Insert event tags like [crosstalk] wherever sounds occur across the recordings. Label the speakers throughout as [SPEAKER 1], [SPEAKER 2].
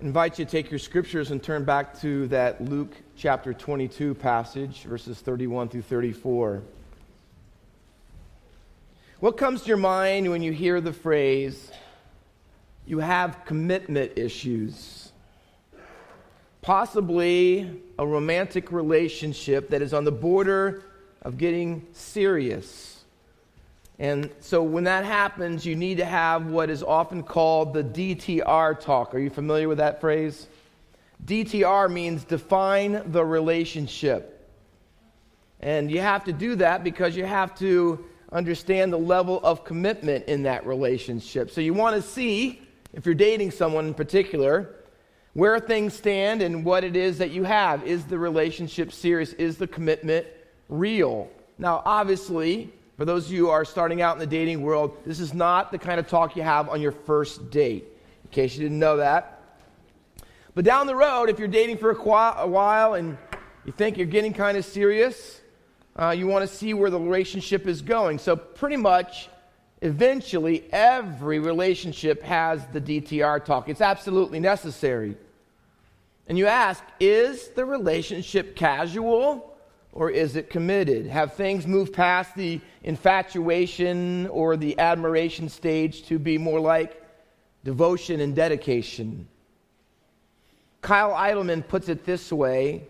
[SPEAKER 1] invite you to take your scriptures and turn back to that Luke chapter 22 passage, verses 31 through 34. What comes to your mind when you hear the phrase, you have commitment issues? Possibly a romantic relationship that is on the border of getting serious and so when that happens, you need to have what is often called the DTR talk. Are you familiar with that phrase? DTR means define the relationship. And you have to do that because you have to understand the level of commitment in that relationship. So you want to see, if you're dating someone in particular, where things stand and what it is that you have. Is the relationship serious? Is the commitment real? Now, obviously, for those of you who are starting out in the dating world, this is not the kind of talk you have on your first date, in case you didn't know that. But down the road, if you're dating for a while and you think you're getting kind of serious, uh, you want to see where the relationship is going. So, pretty much, eventually, every relationship has the DTR talk. It's absolutely necessary. And you ask, is the relationship casual or is it committed? Have things moved past the infatuation or the admiration stage to be more like devotion and dedication? Kyle Idleman puts it this way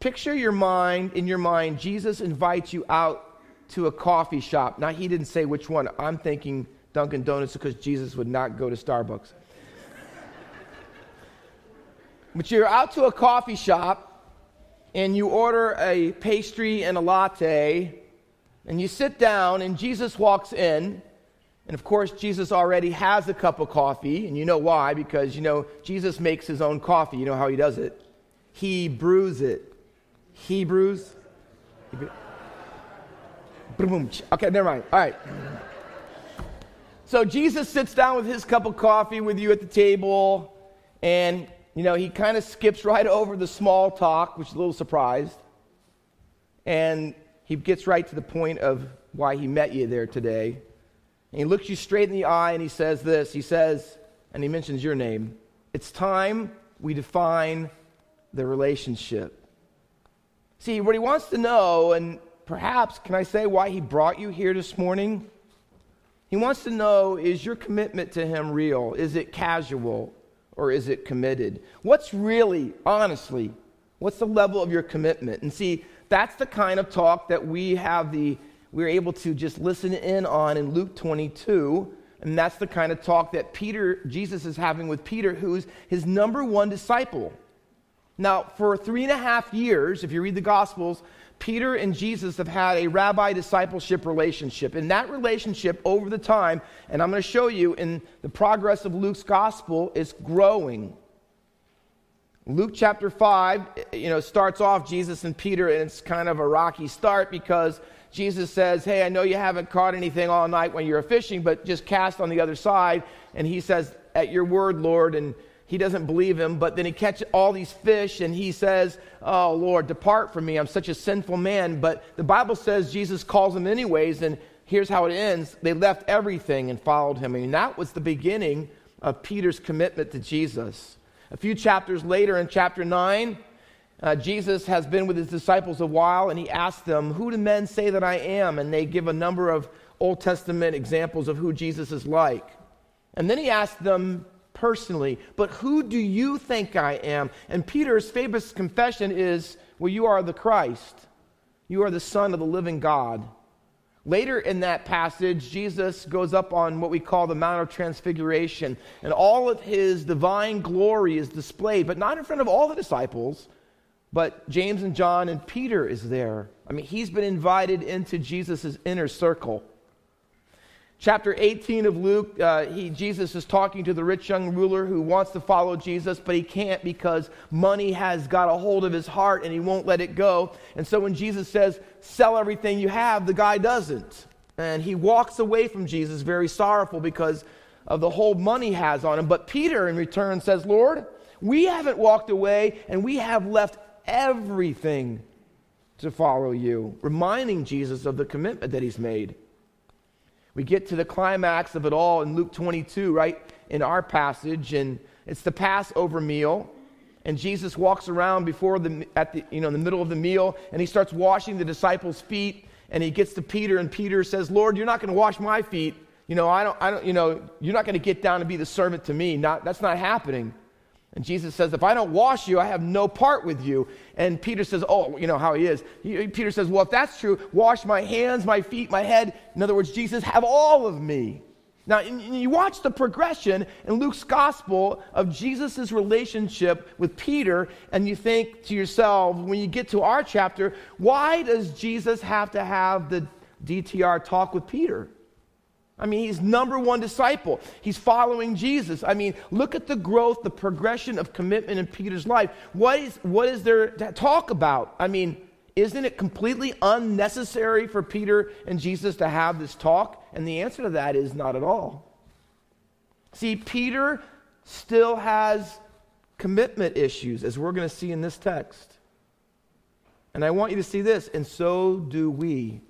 [SPEAKER 1] Picture your mind, in your mind, Jesus invites you out to a coffee shop. Now, he didn't say which one. I'm thinking Dunkin' Donuts because Jesus would not go to Starbucks. [laughs] but you're out to a coffee shop and you order a pastry and a latte, and you sit down, and Jesus walks in. And of course, Jesus already has a cup of coffee, and you know why, because you know Jesus makes his own coffee. You know how he does it? He brews it. He brews? Okay, never mind. All right. So Jesus sits down with his cup of coffee with you at the table, and you know, he kind of skips right over the small talk, which is a little surprised. And he gets right to the point of why he met you there today. And he looks you straight in the eye and he says this. He says, and he mentions your name It's time we define the relationship. See, what he wants to know, and perhaps, can I say why he brought you here this morning? He wants to know is your commitment to him real? Is it casual? Or is it committed? What's really, honestly, what's the level of your commitment? And see, that's the kind of talk that we have the, we're able to just listen in on in Luke 22. And that's the kind of talk that Peter, Jesus is having with Peter, who's his number one disciple. Now, for three and a half years, if you read the Gospels, Peter and Jesus have had a rabbi discipleship relationship. And that relationship over the time, and I'm going to show you in the progress of Luke's gospel, is growing. Luke chapter 5, you know, starts off Jesus and Peter, and it's kind of a rocky start because Jesus says, Hey, I know you haven't caught anything all night when you're fishing, but just cast on the other side. And he says, At your word, Lord. And he doesn't believe him, but then he catches all these fish and he says, Oh Lord, depart from me. I'm such a sinful man. But the Bible says Jesus calls him anyways, and here's how it ends. They left everything and followed him. Mean, that was the beginning of Peter's commitment to Jesus. A few chapters later, in chapter 9, uh, Jesus has been with his disciples a while and he asks them, Who do men say that I am? And they give a number of Old Testament examples of who Jesus is like. And then he asks them, personally, but who do you think I am? And Peter's famous confession is, Well, you are the Christ. You are the Son of the living God. Later in that passage, Jesus goes up on what we call the Mount of Transfiguration, and all of his divine glory is displayed, but not in front of all the disciples, but James and John and Peter is there. I mean, he's been invited into Jesus' inner circle. Chapter 18 of Luke, uh, he, Jesus is talking to the rich young ruler who wants to follow Jesus, but he can't because money has got a hold of his heart and he won't let it go. And so when Jesus says, Sell everything you have, the guy doesn't. And he walks away from Jesus very sorrowful because of the hold money has on him. But Peter, in return, says, Lord, we haven't walked away and we have left everything to follow you, reminding Jesus of the commitment that he's made. We get to the climax of it all in Luke 22, right in our passage, and It's the Passover meal. And Jesus walks around before the, at the, you know, in the middle of the meal, and he starts washing the disciples' feet. And he gets to Peter, and Peter says, Lord, you're not going to wash my feet. You know, I don't, I don't, you know, you're not going to get down and be the servant to me. Not, that's not happening. And Jesus says, If I don't wash you, I have no part with you. And Peter says, Oh, you know how he is. He, Peter says, Well, if that's true, wash my hands, my feet, my head. In other words, Jesus, have all of me. Now, you watch the progression in Luke's gospel of Jesus' relationship with Peter, and you think to yourself, when you get to our chapter, why does Jesus have to have the DTR talk with Peter? I mean, he's number one disciple. He's following Jesus. I mean, look at the growth, the progression of commitment in Peter's life. What is, what is there to talk about? I mean, isn't it completely unnecessary for Peter and Jesus to have this talk? And the answer to that is not at all. See, Peter still has commitment issues, as we're going to see in this text. And I want you to see this, and so do we.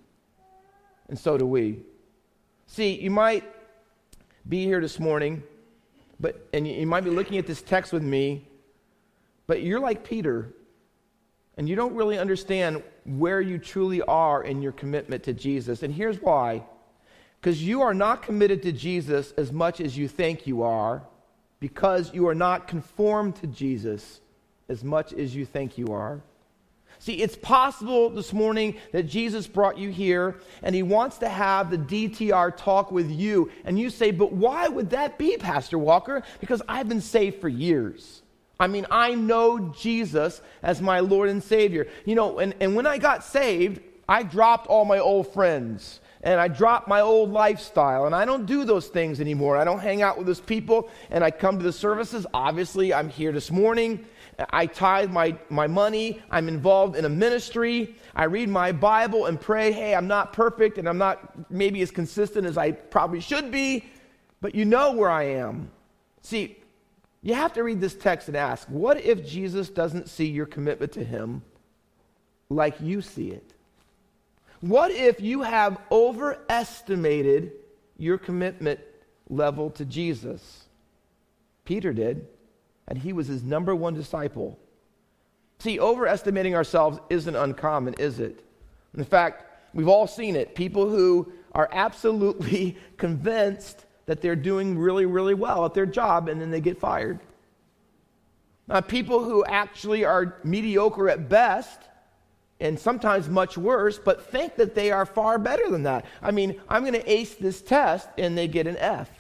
[SPEAKER 1] And so do we. See, you might be here this morning, but and you might be looking at this text with me, but you're like Peter, and you don't really understand where you truly are in your commitment to Jesus. And here's why. Because you are not committed to Jesus as much as you think you are, because you are not conformed to Jesus as much as you think you are. See, it's possible this morning that Jesus brought you here and he wants to have the DTR talk with you. And you say, but why would that be, Pastor Walker? Because I've been saved for years. I mean, I know Jesus as my Lord and Savior. You know, and, and when I got saved, I dropped all my old friends and I dropped my old lifestyle and I don't do those things anymore. I don't hang out with those people and I come to the services. Obviously, I'm here this morning I tithe my, my money. I'm involved in a ministry. I read my Bible and pray, hey, I'm not perfect and I'm not maybe as consistent as I probably should be, but you know where I am. See, you have to read this text and ask, what if Jesus doesn't see your commitment to him like you see it? What if you have overestimated your commitment level to Jesus? Peter did and he was his number one disciple. See, overestimating ourselves isn't uncommon, is it? In fact, we've all seen it. People who are absolutely [laughs] convinced that they're doing really, really well at their job and then they get fired. Uh, people who actually are mediocre at best and sometimes much worse, but think that they are far better than that. I mean, I'm going to ace this test and they get an F.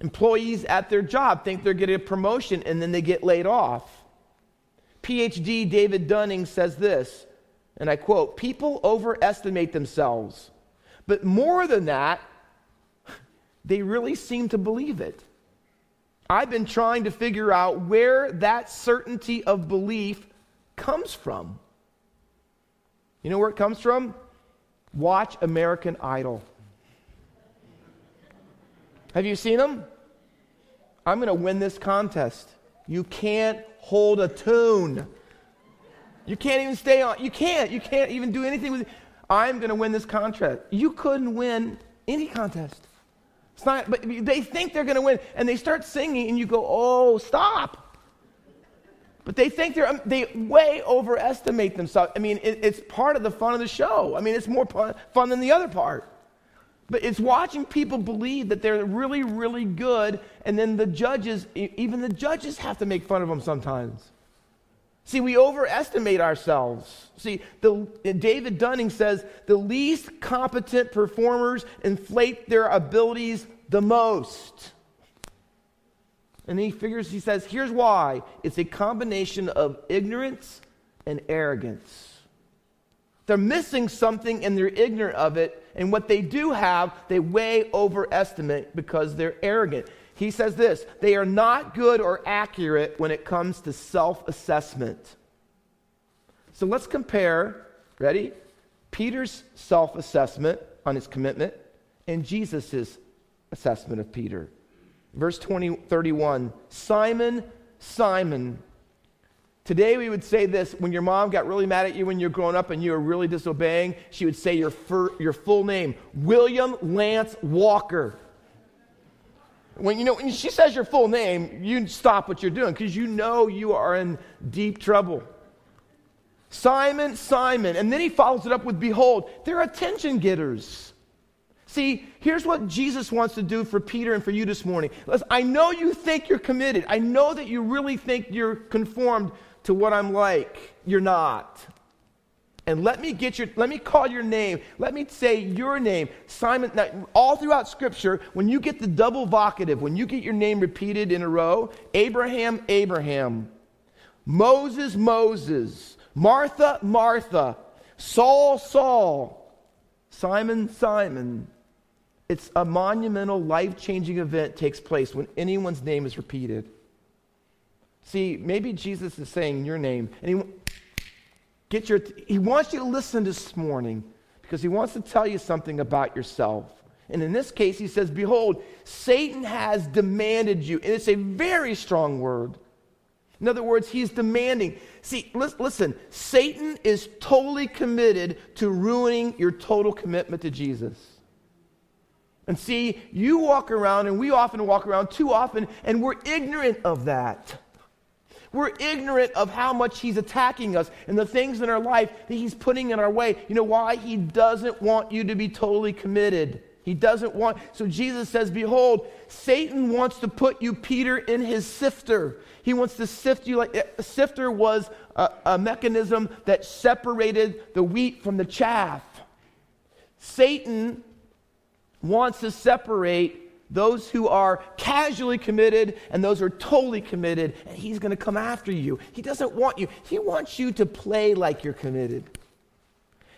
[SPEAKER 1] Employees at their job think they're getting a promotion and then they get laid off. PhD David Dunning says this, and I quote People overestimate themselves, but more than that, [laughs] they really seem to believe it. I've been trying to figure out where that certainty of belief comes from. You know where it comes from? Watch American Idol. Have you seen them? I'm going to win this contest. You can't hold a tune. You can't even stay on. You can't. You can't even do anything with it. I'm going to win this contest. You couldn't win any contest. It's not, but they think they're going to win, and they start singing, and you go, "Oh, stop!" But they think they're um, they way overestimate themselves. I mean, it, it's part of the fun of the show. I mean, it's more fun than the other part. But it's watching people believe that they're really, really good, and then the judges, even the judges have to make fun of them sometimes. See, we overestimate ourselves. See, the, uh, David Dunning says the least competent performers inflate their abilities the most. And he figures, he says, here's why it's a combination of ignorance and arrogance. They're missing something and they're ignorant of it. And what they do have, they way overestimate because they're arrogant. He says this they are not good or accurate when it comes to self assessment. So let's compare, ready? Peter's self assessment on his commitment and Jesus' assessment of Peter. Verse 20, 31 Simon, Simon, Today, we would say this when your mom got really mad at you when you were growing up and you were really disobeying, she would say your, fir- your full name William Lance Walker. when you know when she says your full name, you stop what you're doing because you know you are in deep trouble. Simon, Simon. And then he follows it up with, Behold, they're attention getters. See, here's what Jesus wants to do for Peter and for you this morning. I know you think you're committed. I know that you really think you're conformed to what I'm like. You're not. And let me get your, let me call your name. Let me say your name. Simon, now, all throughout Scripture, when you get the double vocative, when you get your name repeated in a row, Abraham, Abraham, Moses, Moses, Martha, Martha, Saul, Saul, Simon, Simon. It's a monumental, life changing event takes place when anyone's name is repeated. See, maybe Jesus is saying your name, and he, get your, he wants you to listen this morning because he wants to tell you something about yourself. And in this case, he says, Behold, Satan has demanded you. And it's a very strong word. In other words, he's demanding. See, listen, Satan is totally committed to ruining your total commitment to Jesus. And see, you walk around, and we often walk around too often, and we're ignorant of that. We're ignorant of how much he's attacking us and the things in our life that he's putting in our way. You know why? He doesn't want you to be totally committed. He doesn't want. So Jesus says, Behold, Satan wants to put you, Peter, in his sifter. He wants to sift you like a sifter was a, a mechanism that separated the wheat from the chaff. Satan wants to separate those who are casually committed and those who are totally committed, and he's going to come after you. He doesn't want you, he wants you to play like you're committed.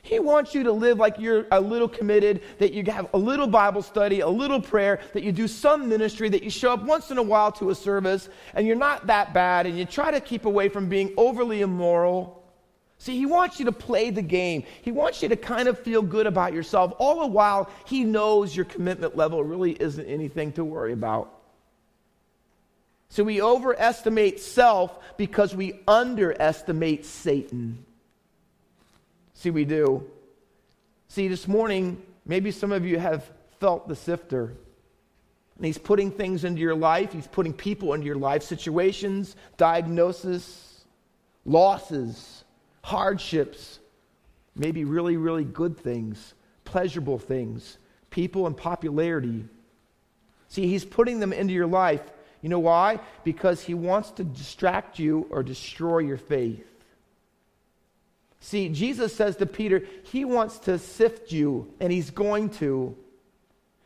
[SPEAKER 1] He wants you to live like you're a little committed, that you have a little Bible study, a little prayer, that you do some ministry, that you show up once in a while to a service, and you're not that bad, and you try to keep away from being overly immoral. See, he wants you to play the game. He wants you to kind of feel good about yourself, all the while he knows your commitment level really isn't anything to worry about. So we overestimate self because we underestimate Satan. See, we do. See, this morning, maybe some of you have felt the sifter. And he's putting things into your life, he's putting people into your life, situations, diagnosis, losses, hardships, maybe really, really good things, pleasurable things, people and popularity. See, he's putting them into your life. You know why? Because he wants to distract you or destroy your faith. See, Jesus says to Peter, He wants to sift you, and He's going to.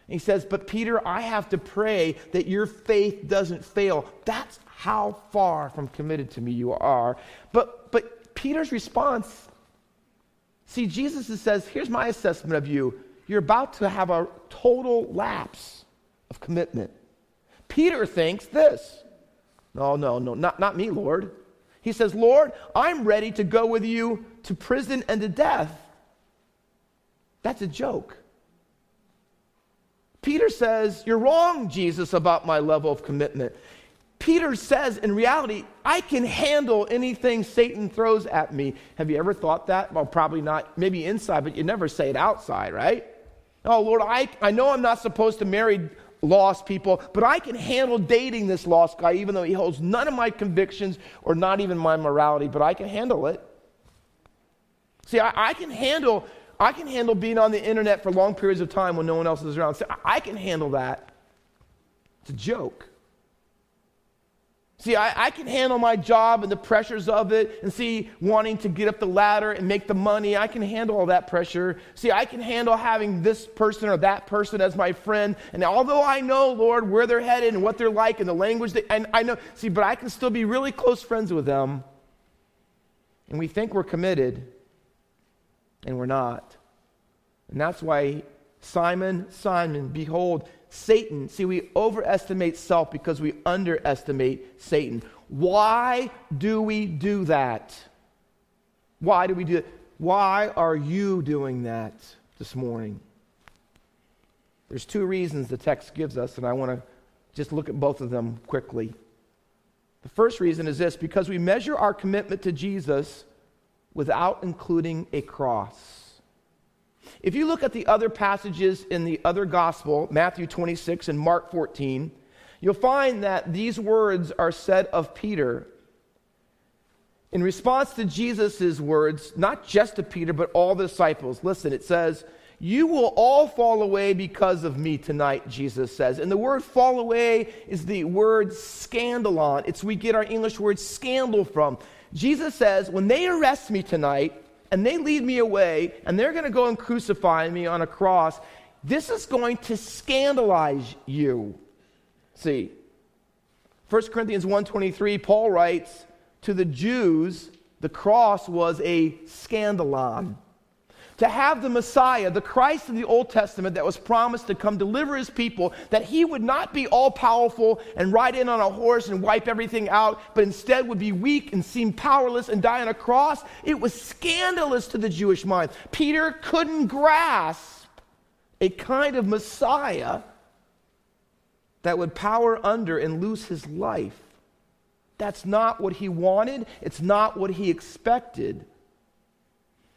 [SPEAKER 1] he says, But Peter, I have to pray that your faith doesn't fail. That's how far from committed to me you are. But, but Peter's response see, Jesus says, Here's my assessment of you. You're about to have a total lapse of commitment. Peter thinks this. No, no, no, not, not me, Lord. He says, Lord, I'm ready to go with you to prison and to death. That's a joke. Peter says, You're wrong, Jesus, about my level of commitment. Peter says, in reality, I can handle anything Satan throws at me. Have you ever thought that? Well, probably not, maybe inside, but you never say it outside, right? Oh, Lord, I, I know I'm not supposed to marry lost people, but I can handle dating this lost guy, even though he holds none of my convictions or not even my morality, but I can handle it. See, I, I can handle I can handle being on the internet for long periods of time when no one else is around. I, I can handle that. It's a joke. See, I, I, can handle my job and the pressures of it, and see, wanting to get up the ladder and make the money. I can handle all that pressure. See, I can handle having this person or that person as my friend. And although I know, Lord, where they're headed and what they're like and the language, that, and I know, see, but I can still be really close friends with them. And we think we're committed, and we're not. And that's why Simon, Simon, behold, Satan, see, we overestimate self because we underestimate Satan. Why do we do that? Why do we do it? Why are you doing that this morning? There's two reasons the text gives us, and I want to just look at both of them quickly. The first reason is this because we measure our commitment to Jesus without including a cross. If you look at the other passages in the other gospel, Matthew 26 and Mark 14, you'll find that these words are said of Peter in response to Jesus' words, not just to Peter, but all the disciples. Listen, it says, You will all fall away because of me tonight, Jesus says. And the word fall away is the word scandalon. It's we get our English word scandal from. Jesus says, When they arrest me tonight and they lead me away and they're going to go and crucify me on a cross, this is going to scandalize you. See, 1 Corinthians 1.23, Paul writes, to the Jews, the cross was a scandalon. To have the Messiah, the Christ of the Old Testament that was promised to come deliver his people, that he would not be all powerful and ride in on a horse and wipe everything out, but instead would be weak and seem powerless and die on a cross, it was scandalous to the Jewish mind. Peter couldn't grasp a kind of Messiah that would power under and lose his life. That's not what he wanted, it's not what he expected.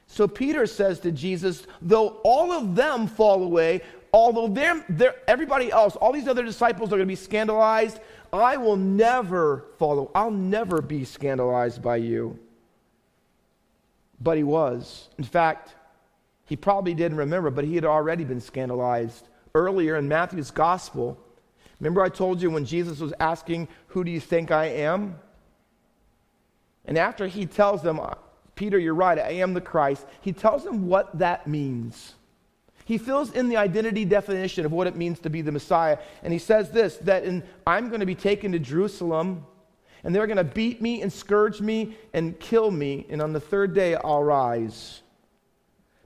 [SPEAKER 1] So Peter says to Jesus, though all of them fall away, although they're, they're, everybody else, all these other disciples are going to be scandalized, I will never follow. I'll never be scandalized by you. But he was. In fact, he probably didn't remember, but he had already been scandalized. Earlier in Matthew's gospel, Remember, I told you when Jesus was asking, Who do you think I am? And after he tells them, Peter, you're right, I am the Christ, he tells him what that means. He fills in the identity definition of what it means to be the Messiah. And he says this that in, I'm going to be taken to Jerusalem, and they're going to beat me and scourge me and kill me, and on the third day I'll rise.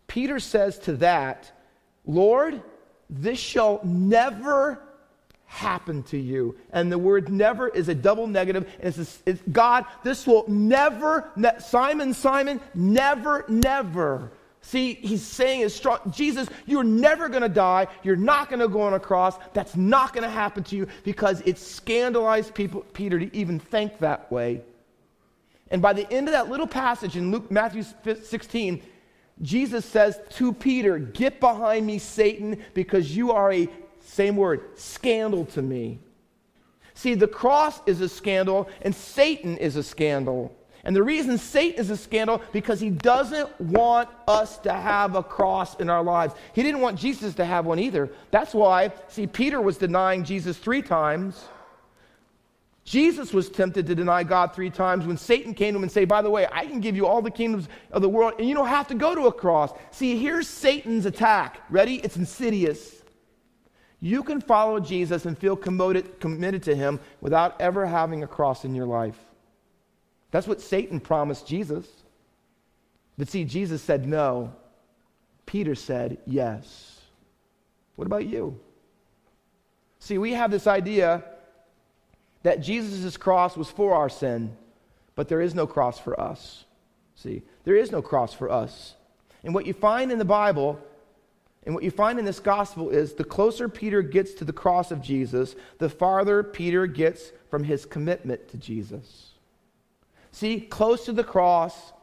[SPEAKER 1] Peter says to that, Lord, this shall never happen to you. And the word never is a double negative. And it's, it's God, this will never, ne- Simon, Simon, never, never. See, he's saying is strong. Jesus, you're never going to die. You're not going to go on a cross. That's not going to happen to you because it scandalized people, Peter to even think that way. And by the end of that little passage in Luke, Matthew 16, Jesus says to Peter, Get behind me, Satan, because you are a same word, scandal to me. See, the cross is a scandal and Satan is a scandal. And the reason Satan is a scandal because he doesn't want us to have a cross in our lives. He didn't want Jesus to have one either. That's why, see, Peter was denying Jesus three times. Jesus was tempted to deny God three times when Satan came to him and say, "By the way, I can give you all the kingdoms of the world and you don't have to go to a cross." See, here's Satan's attack. Ready? It's insidious. You can follow Jesus and feel committed, committed to him without ever having a cross in your life. That's what Satan promised Jesus. But see, Jesus said no. Peter said yes. What about you? See, we have this idea that Jesus' cross was for our sin, but there is no cross for us. See, there is no cross for us. And what you find in the Bible and what you find in this gospel is the closer Peter gets to the cross of Jesus, the farther Peter gets from his commitment to Jesus. See, close to the cross,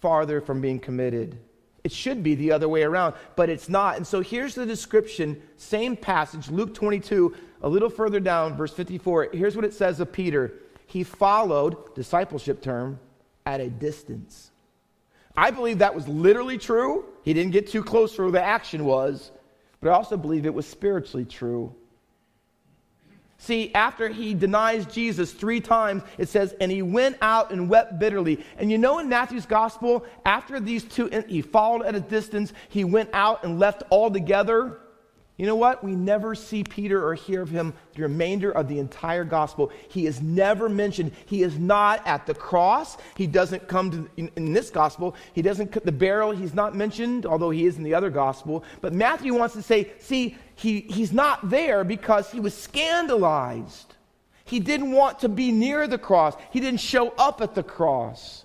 [SPEAKER 1] farther from being committed. It should be the other way around, but it's not. And so here's the description, same passage, Luke 22, a little further down, verse 54. Here's what it says of Peter He followed, discipleship term, at a distance. I believe that was literally true. He didn't get too close to where the action was, but I also believe it was spiritually true. See, after he denies Jesus three times, it says, and he went out and wept bitterly. And you know, in Matthew's gospel, after these two, he followed at a distance, he went out and left altogether. You know what? We never see Peter or hear of him the remainder of the entire gospel. He is never mentioned. He is not at the cross. He doesn't come to, in, in, this gospel, he doesn't, cut the barrel, he's not mentioned, although he is in the other gospel. But Matthew wants to say, see, he, he's not there because he was scandalized. He didn't want to be near the cross. He didn't show up at the cross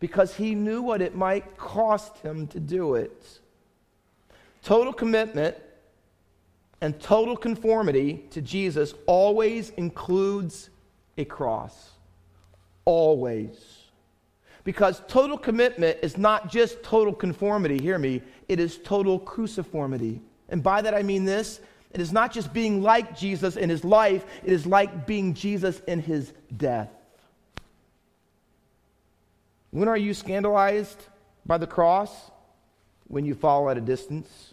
[SPEAKER 1] because he knew what it might cost him to do it. Total commitment and total conformity to Jesus always includes a cross. Always. Because total commitment is not just total conformity, hear me, it is total cruciformity. And by that I mean this It is not just being like Jesus in his life, it is like being Jesus in his death. When are you scandalized by the cross? When you follow at a distance.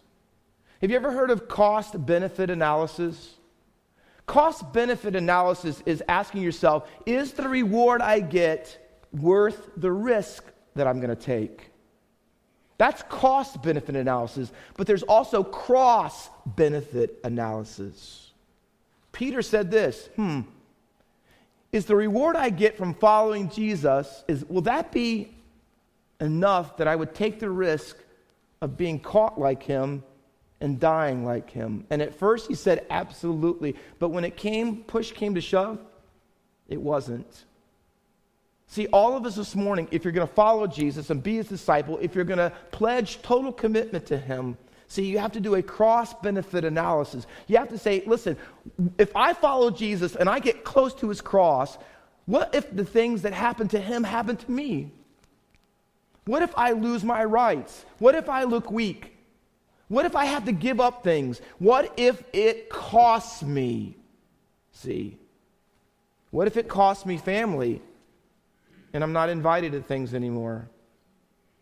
[SPEAKER 1] Have you ever heard of cost benefit analysis? Cost benefit analysis is asking yourself is the reward I get worth the risk that I'm going to take? That's cost benefit analysis, but there's also cross benefit analysis. Peter said this, hmm, is the reward I get from following Jesus is will that be enough that I would take the risk of being caught like him and dying like him? And at first he said absolutely, but when it came push came to shove, it wasn't. See, all of us this morning, if you're going to follow Jesus and be his disciple, if you're going to pledge total commitment to him, see, you have to do a cross benefit analysis. You have to say, listen, if I follow Jesus and I get close to his cross, what if the things that happen to him happen to me? What if I lose my rights? What if I look weak? What if I have to give up things? What if it costs me? See, what if it costs me family? and I'm not invited to things anymore?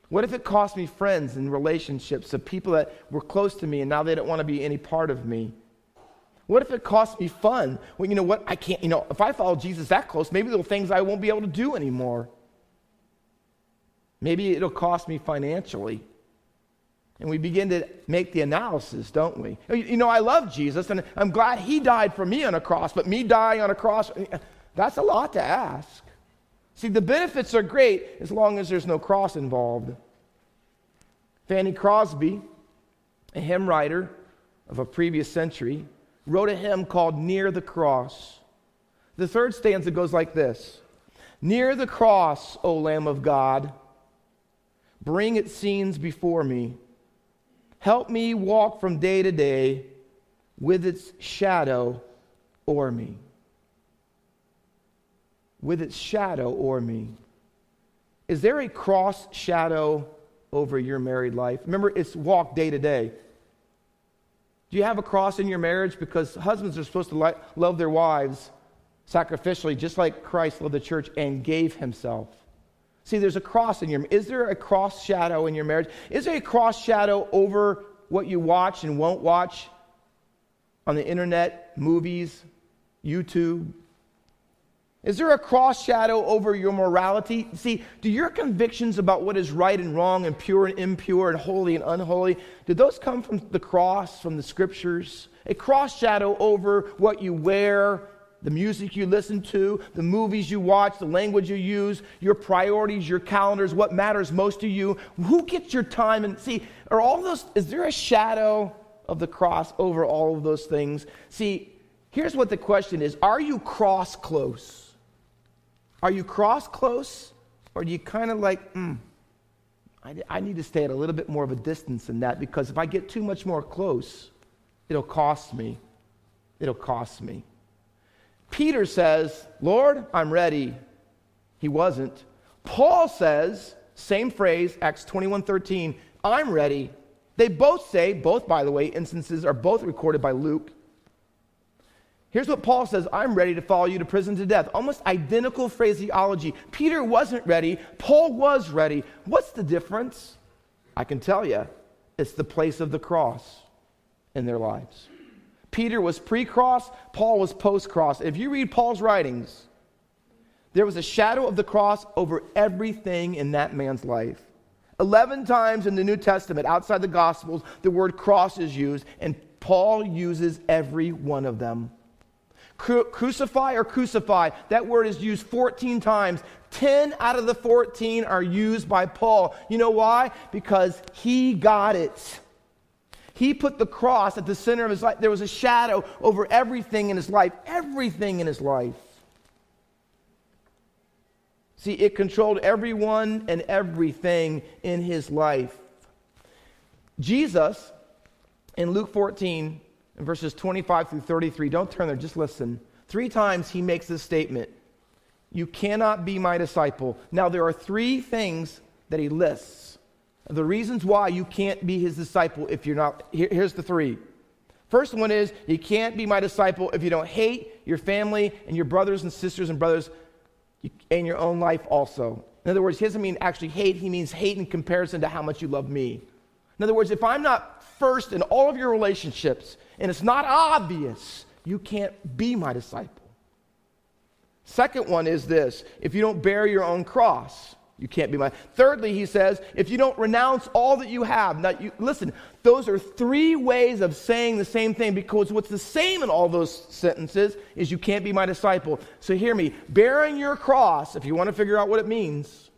[SPEAKER 1] What if it costs me friends and relationships of people that were close to me and now they don't want to be any part of me? What if it costs me fun? Well, you know what? I can't, you know, if I follow Jesus that close, maybe there are things I won't be able to do anymore. Maybe it'll cost me financially. And we begin to make the analysis, don't we? You know, I love Jesus and I'm glad he died for me on a cross, but me dying on a cross, that's a lot to ask. See, the benefits are great as long as there's no cross involved. Fanny Crosby, a hymn writer of a previous century, wrote a hymn called Near the Cross. The third stanza goes like this Near the cross, O Lamb of God, bring its scenes before me. Help me walk from day to day with its shadow o'er me with its shadow o'er me. Is there a cross shadow over your married life? Remember, it's walk day to day. Do you have a cross in your marriage? Because husbands are supposed to love their wives sacrificially, just like Christ loved the church and gave himself. See, there's a cross in your Is there a cross shadow in your marriage? Is there a cross shadow over what you watch and won't watch on the internet, movies, YouTube, is there a cross shadow over your morality? See, do your convictions about what is right and wrong and pure and impure and holy and unholy, do those come from the cross, from the scriptures? A cross shadow over what you wear, the music you listen to, the movies you watch, the language you use, your priorities, your calendars, what matters most to you, who gets your time and see, are all those is there a shadow of the cross over all of those things? See, here's what the question is, are you cross close? Are you cross close? Or do you kind of like, mm, I, I need to stay at a little bit more of a distance than that because if I get too much more close, it'll cost me. It'll cost me. Peter says, Lord, I'm ready. He wasn't. Paul says, same phrase, Acts 21 13, I'm ready. They both say, both, by the way, instances are both recorded by Luke. Here's what Paul says I'm ready to follow you to prison to death. Almost identical phraseology. Peter wasn't ready, Paul was ready. What's the difference? I can tell you it's the place of the cross in their lives. Peter was pre cross, Paul was post cross. If you read Paul's writings, there was a shadow of the cross over everything in that man's life. 11 times in the New Testament, outside the Gospels, the word cross is used, and Paul uses every one of them. Cru- crucify or crucify, that word is used 14 times. 10 out of the 14 are used by Paul. You know why? Because he got it. He put the cross at the center of his life. There was a shadow over everything in his life, everything in his life. See, it controlled everyone and everything in his life. Jesus, in Luke 14, in verses 25 through 33. Don't turn there, just listen. Three times he makes this statement You cannot be my disciple. Now, there are three things that he lists. The reasons why you can't be his disciple if you're not. Here, here's the three First one is you can't be my disciple if you don't hate your family and your brothers and sisters and brothers and your own life also. In other words, he doesn't mean actually hate, he means hate in comparison to how much you love me. In other words, if I'm not first in all of your relationships and it's not obvious, you can't be my disciple. Second one is this if you don't bear your own cross, you can't be my. Thirdly, he says, if you don't renounce all that you have. Now, you, listen, those are three ways of saying the same thing because what's the same in all those sentences is you can't be my disciple. So hear me. Bearing your cross, if you want to figure out what it means,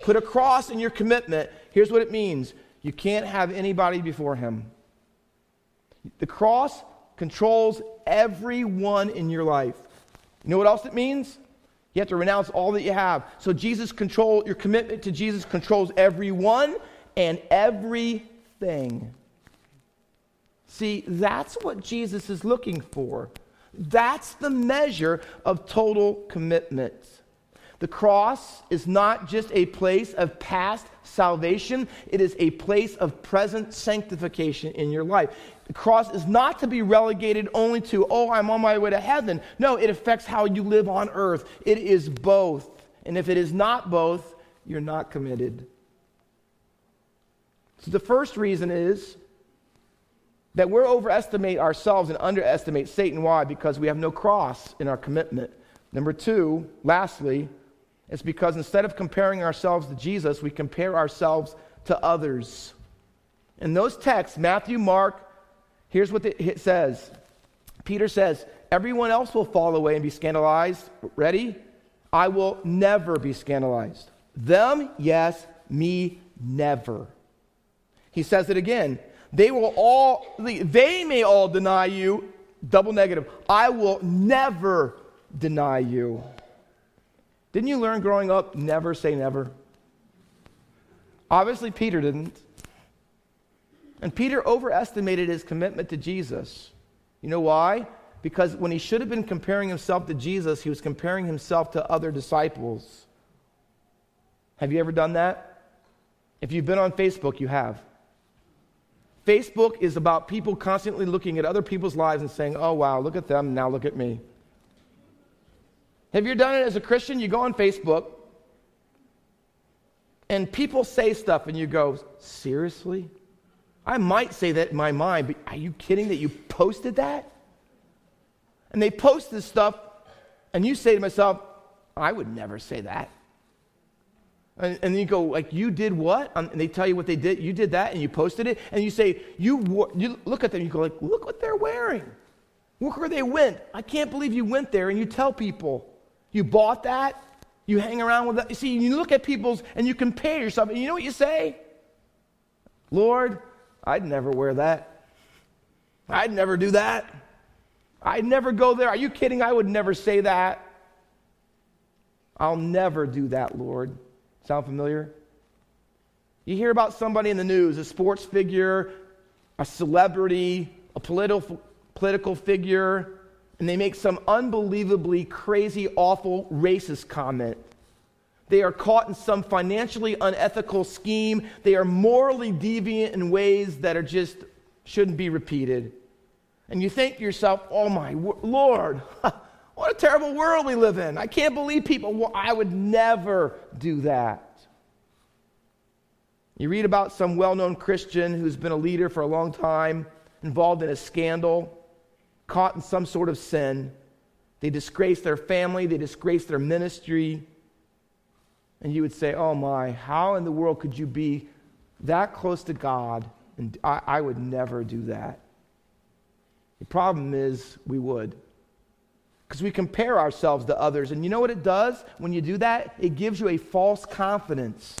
[SPEAKER 1] put a cross in your commitment. Here's what it means you can't have anybody before him. The cross controls everyone in your life. You know what else it means? You have to renounce all that you have. So Jesus control your commitment to Jesus controls everyone and everything. See, that's what Jesus is looking for. That's the measure of total commitment. The cross is not just a place of past salvation, it is a place of present sanctification in your life. The cross is not to be relegated only to, oh, I'm on my way to heaven. No, it affects how you live on earth. It is both. And if it is not both, you're not committed. So the first reason is that we overestimate ourselves and underestimate Satan. Why? Because we have no cross in our commitment. Number two, lastly, it's because instead of comparing ourselves to Jesus, we compare ourselves to others. In those texts, Matthew, Mark, Here's what it says Peter says, Everyone else will fall away and be scandalized. Ready? I will never be scandalized. Them, yes, me, never. He says it again. They will all, they may all deny you, double negative. I will never deny you. Didn't you learn growing up, never say never? Obviously, Peter didn't. And Peter overestimated his commitment to Jesus. You know why? Because when he should have been comparing himself to Jesus, he was comparing himself to other disciples. Have you ever done that? If you've been on Facebook, you have. Facebook is about people constantly looking at other people's lives and saying, oh, wow, look at them, now look at me. Have you done it as a Christian? You go on Facebook and people say stuff and you go, seriously? I might say that in my mind, but are you kidding that you posted that? And they post this stuff, and you say to myself, I would never say that. And, and you go, like, you did what? And they tell you what they did. You did that, and you posted it, and you say, you, you look at them, you go, like, look what they're wearing. Look where they went. I can't believe you went there, and you tell people, you bought that, you hang around with that. You see, you look at people's, and you compare yourself, and you know what you say? Lord, I'd never wear that. I'd never do that. I'd never go there. Are you kidding? I would never say that. I'll never do that, Lord. Sound familiar? You hear about somebody in the news, a sports figure, a celebrity, a political, political figure, and they make some unbelievably crazy, awful, racist comment. They are caught in some financially unethical scheme. They are morally deviant in ways that are just shouldn't be repeated. And you think to yourself, oh my Lord, [laughs] what a terrible world we live in. I can't believe people, well, I would never do that. You read about some well known Christian who's been a leader for a long time, involved in a scandal, caught in some sort of sin. They disgrace their family, they disgrace their ministry and you would say, Oh my, how in the world could you be that close to God? And I, I would never do that. The problem is, we would. Because we compare ourselves to others. And you know what it does when you do that? It gives you a false confidence.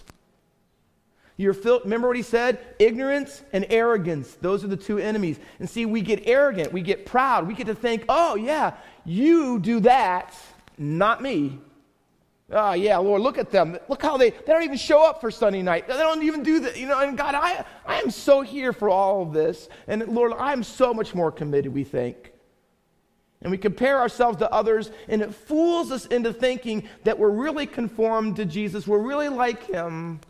[SPEAKER 1] You're filled, remember what he said? Ignorance and arrogance. Those are the two enemies. And see, we get arrogant, we get proud, we get to think, oh, yeah, you do that, not me. Oh, yeah, Lord, look at them. Look how they, they don't even show up for Sunday night. They don't even do that. You know, and God, I, I am so here for all of this. And Lord, I'm so much more committed, we think. And we compare ourselves to others, and it fools us into thinking that we're really conformed to Jesus. We're really like Him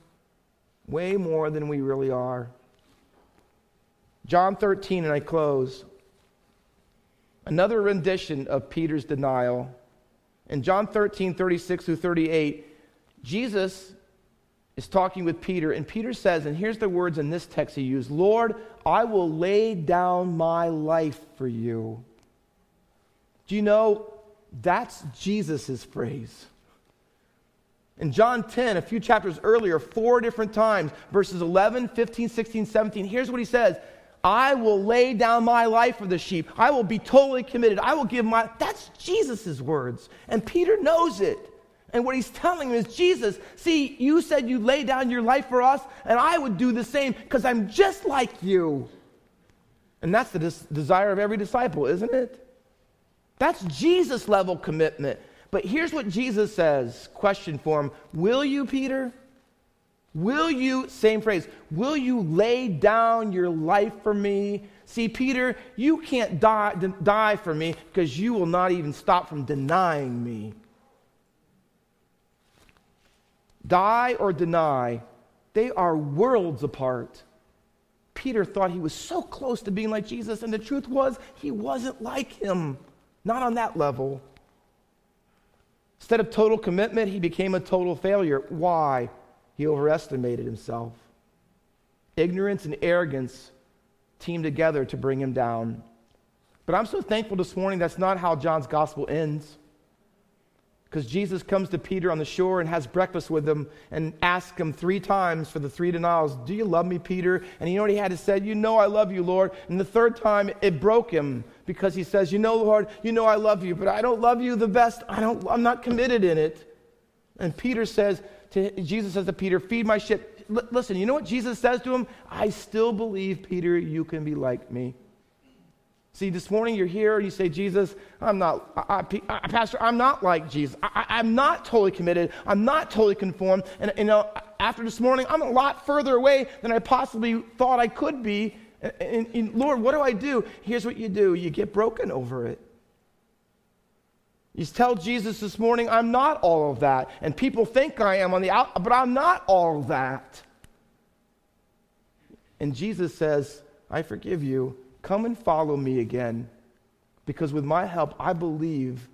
[SPEAKER 1] way more than we really are. John 13, and I close. Another rendition of Peter's denial. In John 13, 36 through 38, Jesus is talking with Peter, and Peter says, and here's the words in this text he used Lord, I will lay down my life for you. Do you know that's Jesus' phrase? In John 10, a few chapters earlier, four different times, verses 11, 15, 16, 17, here's what he says I will lay down my life for the sheep. I will be totally committed. I will give my. That's Jesus' words. And Peter knows it. And what he's telling him is, Jesus, see, you said you lay down your life for us, and I would do the same because I'm just like you. And that's the des- desire of every disciple, isn't it? That's Jesus level commitment. But here's what Jesus says question for him Will you, Peter? Will you, same phrase, will you lay down your life for me? See, Peter, you can't die, die for me because you will not even stop from denying me. Die or deny, they are worlds apart. Peter thought he was so close to being like Jesus, and the truth was, he wasn't like him. Not on that level. Instead of total commitment, he became a total failure. Why? He overestimated himself. Ignorance and arrogance teamed together to bring him down. But I'm so thankful this morning that's not how John's gospel ends because Jesus comes to Peter on the shore and has breakfast with him and asks him three times for the three denials, Do you love me, Peter? And you know what he had to say? You know I love you, Lord. And the third time it broke him because he says, You know, Lord, you know I love you, but I don't love you the best. I don't, I'm not committed in it. And Peter says, to, Jesus says to Peter, Feed my sheep. L- listen, you know what Jesus says to him? I still believe, Peter, you can be like me. See, this morning you're here you say, Jesus, I'm not, I, I, Pastor, I'm not like Jesus. I, am not totally committed. I'm not totally conformed. And, you know, after this morning, I'm a lot further away than I possibly thought I could be. And, and, and Lord, what do I do? Here's what you do you get broken over it. You tell Jesus this morning, I'm not all of that. And people think I am on the out, but I'm not all that. And Jesus says, I forgive you Come and follow me again, because with my help, I believe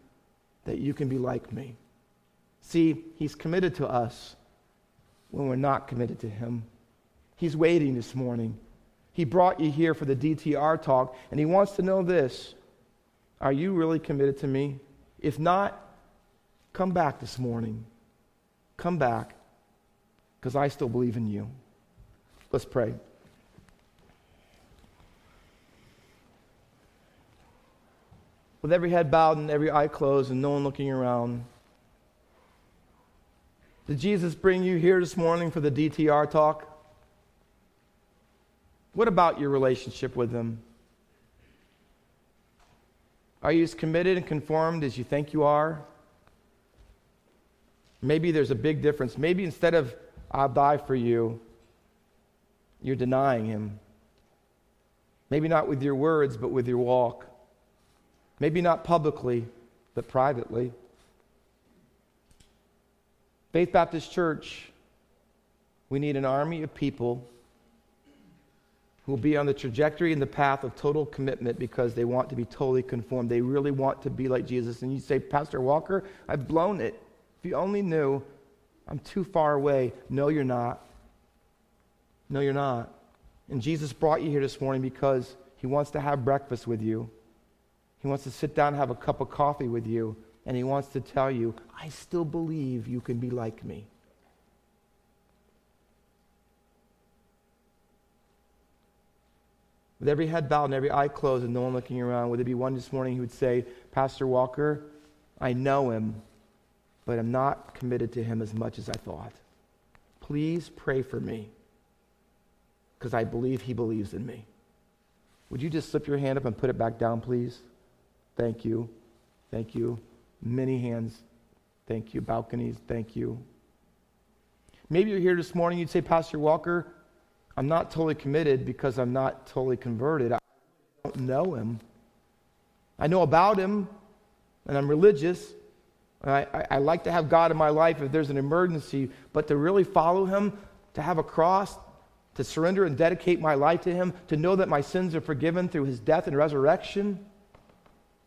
[SPEAKER 1] that you can be like me. See, he's committed to us when we're not committed to him. He's waiting this morning. He brought you here for the DTR talk, and he wants to know this Are you really committed to me? If not, come back this morning. Come back, because I still believe in you. Let's pray. With every head bowed and every eye closed and no one looking around. Did Jesus bring you here this morning for the DTR talk? What about your relationship with Him? Are you as committed and conformed as you think you are? Maybe there's a big difference. Maybe instead of, I'll die for you, you're denying Him. Maybe not with your words, but with your walk. Maybe not publicly, but privately. Faith Baptist Church, we need an army of people who will be on the trajectory and the path of total commitment because they want to be totally conformed. They really want to be like Jesus. And you say, Pastor Walker, I've blown it. If you only knew, I'm too far away. No, you're not. No, you're not. And Jesus brought you here this morning because he wants to have breakfast with you. He wants to sit down and have a cup of coffee with you, and he wants to tell you, I still believe you can be like me. With every head bowed and every eye closed and no one looking around, would there be one this morning who would say, Pastor Walker, I know him, but I'm not committed to him as much as I thought. Please pray for me because I believe he believes in me. Would you just slip your hand up and put it back down, please? Thank you. Thank you. Many hands. Thank you. Balconies. Thank you. Maybe you're here this morning, you'd say, Pastor Walker, I'm not totally committed because I'm not totally converted. I don't know him. I know about him, and I'm religious. I, I, I, like to have God in my life if there's an emergency, but to really follow him, to have a cross, to surrender and dedicate my life to Him, to know that my sins are forgiven through His death and resurrection?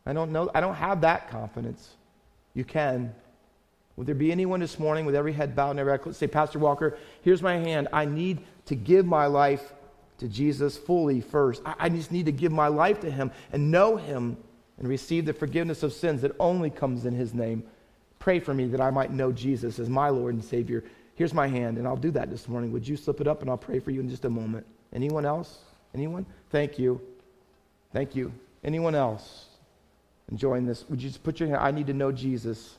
[SPEAKER 1] I don't know. I don't have that confidence. You can. Would there be anyone this morning with every head bowed and every eye say, Pastor Walker, here's my hand. I need to give my life to Jesus fully first. I, I just need to give my life to Him and know Him and receive the forgiveness of sins that only comes in His name. Pray for me that I might know Jesus as my Lord and Savior. Here's my hand, and I'll do that this morning. Would you slip it up and I'll pray for you in just a moment? Anyone else? Anyone? Thank you. Thank you. Anyone else enjoying this? Would you just put your hand? I need to know Jesus.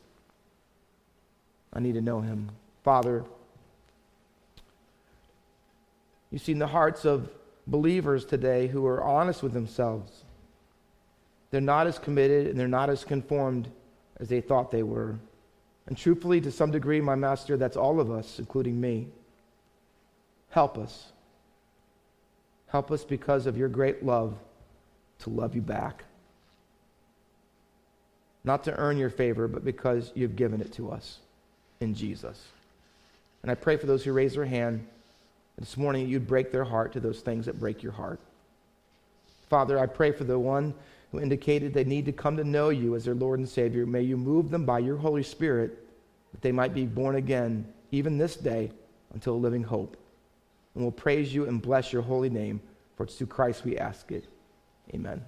[SPEAKER 1] I need to know him. Father, you see in the hearts of believers today who are honest with themselves. They're not as committed and they're not as conformed as they thought they were. And truthfully, to some degree, my master, that's all of us, including me. Help us. Help us because of your great love to love you back. Not to earn your favor, but because you've given it to us in Jesus. And I pray for those who raise their hand this morning, you'd break their heart to those things that break your heart. Father, I pray for the one who indicated they need to come to know you as their Lord and Savior. May you move them by your Holy Spirit that they might be born again, even this day, until a living hope. And we'll praise you and bless your holy name, for it's through Christ we ask it. Amen.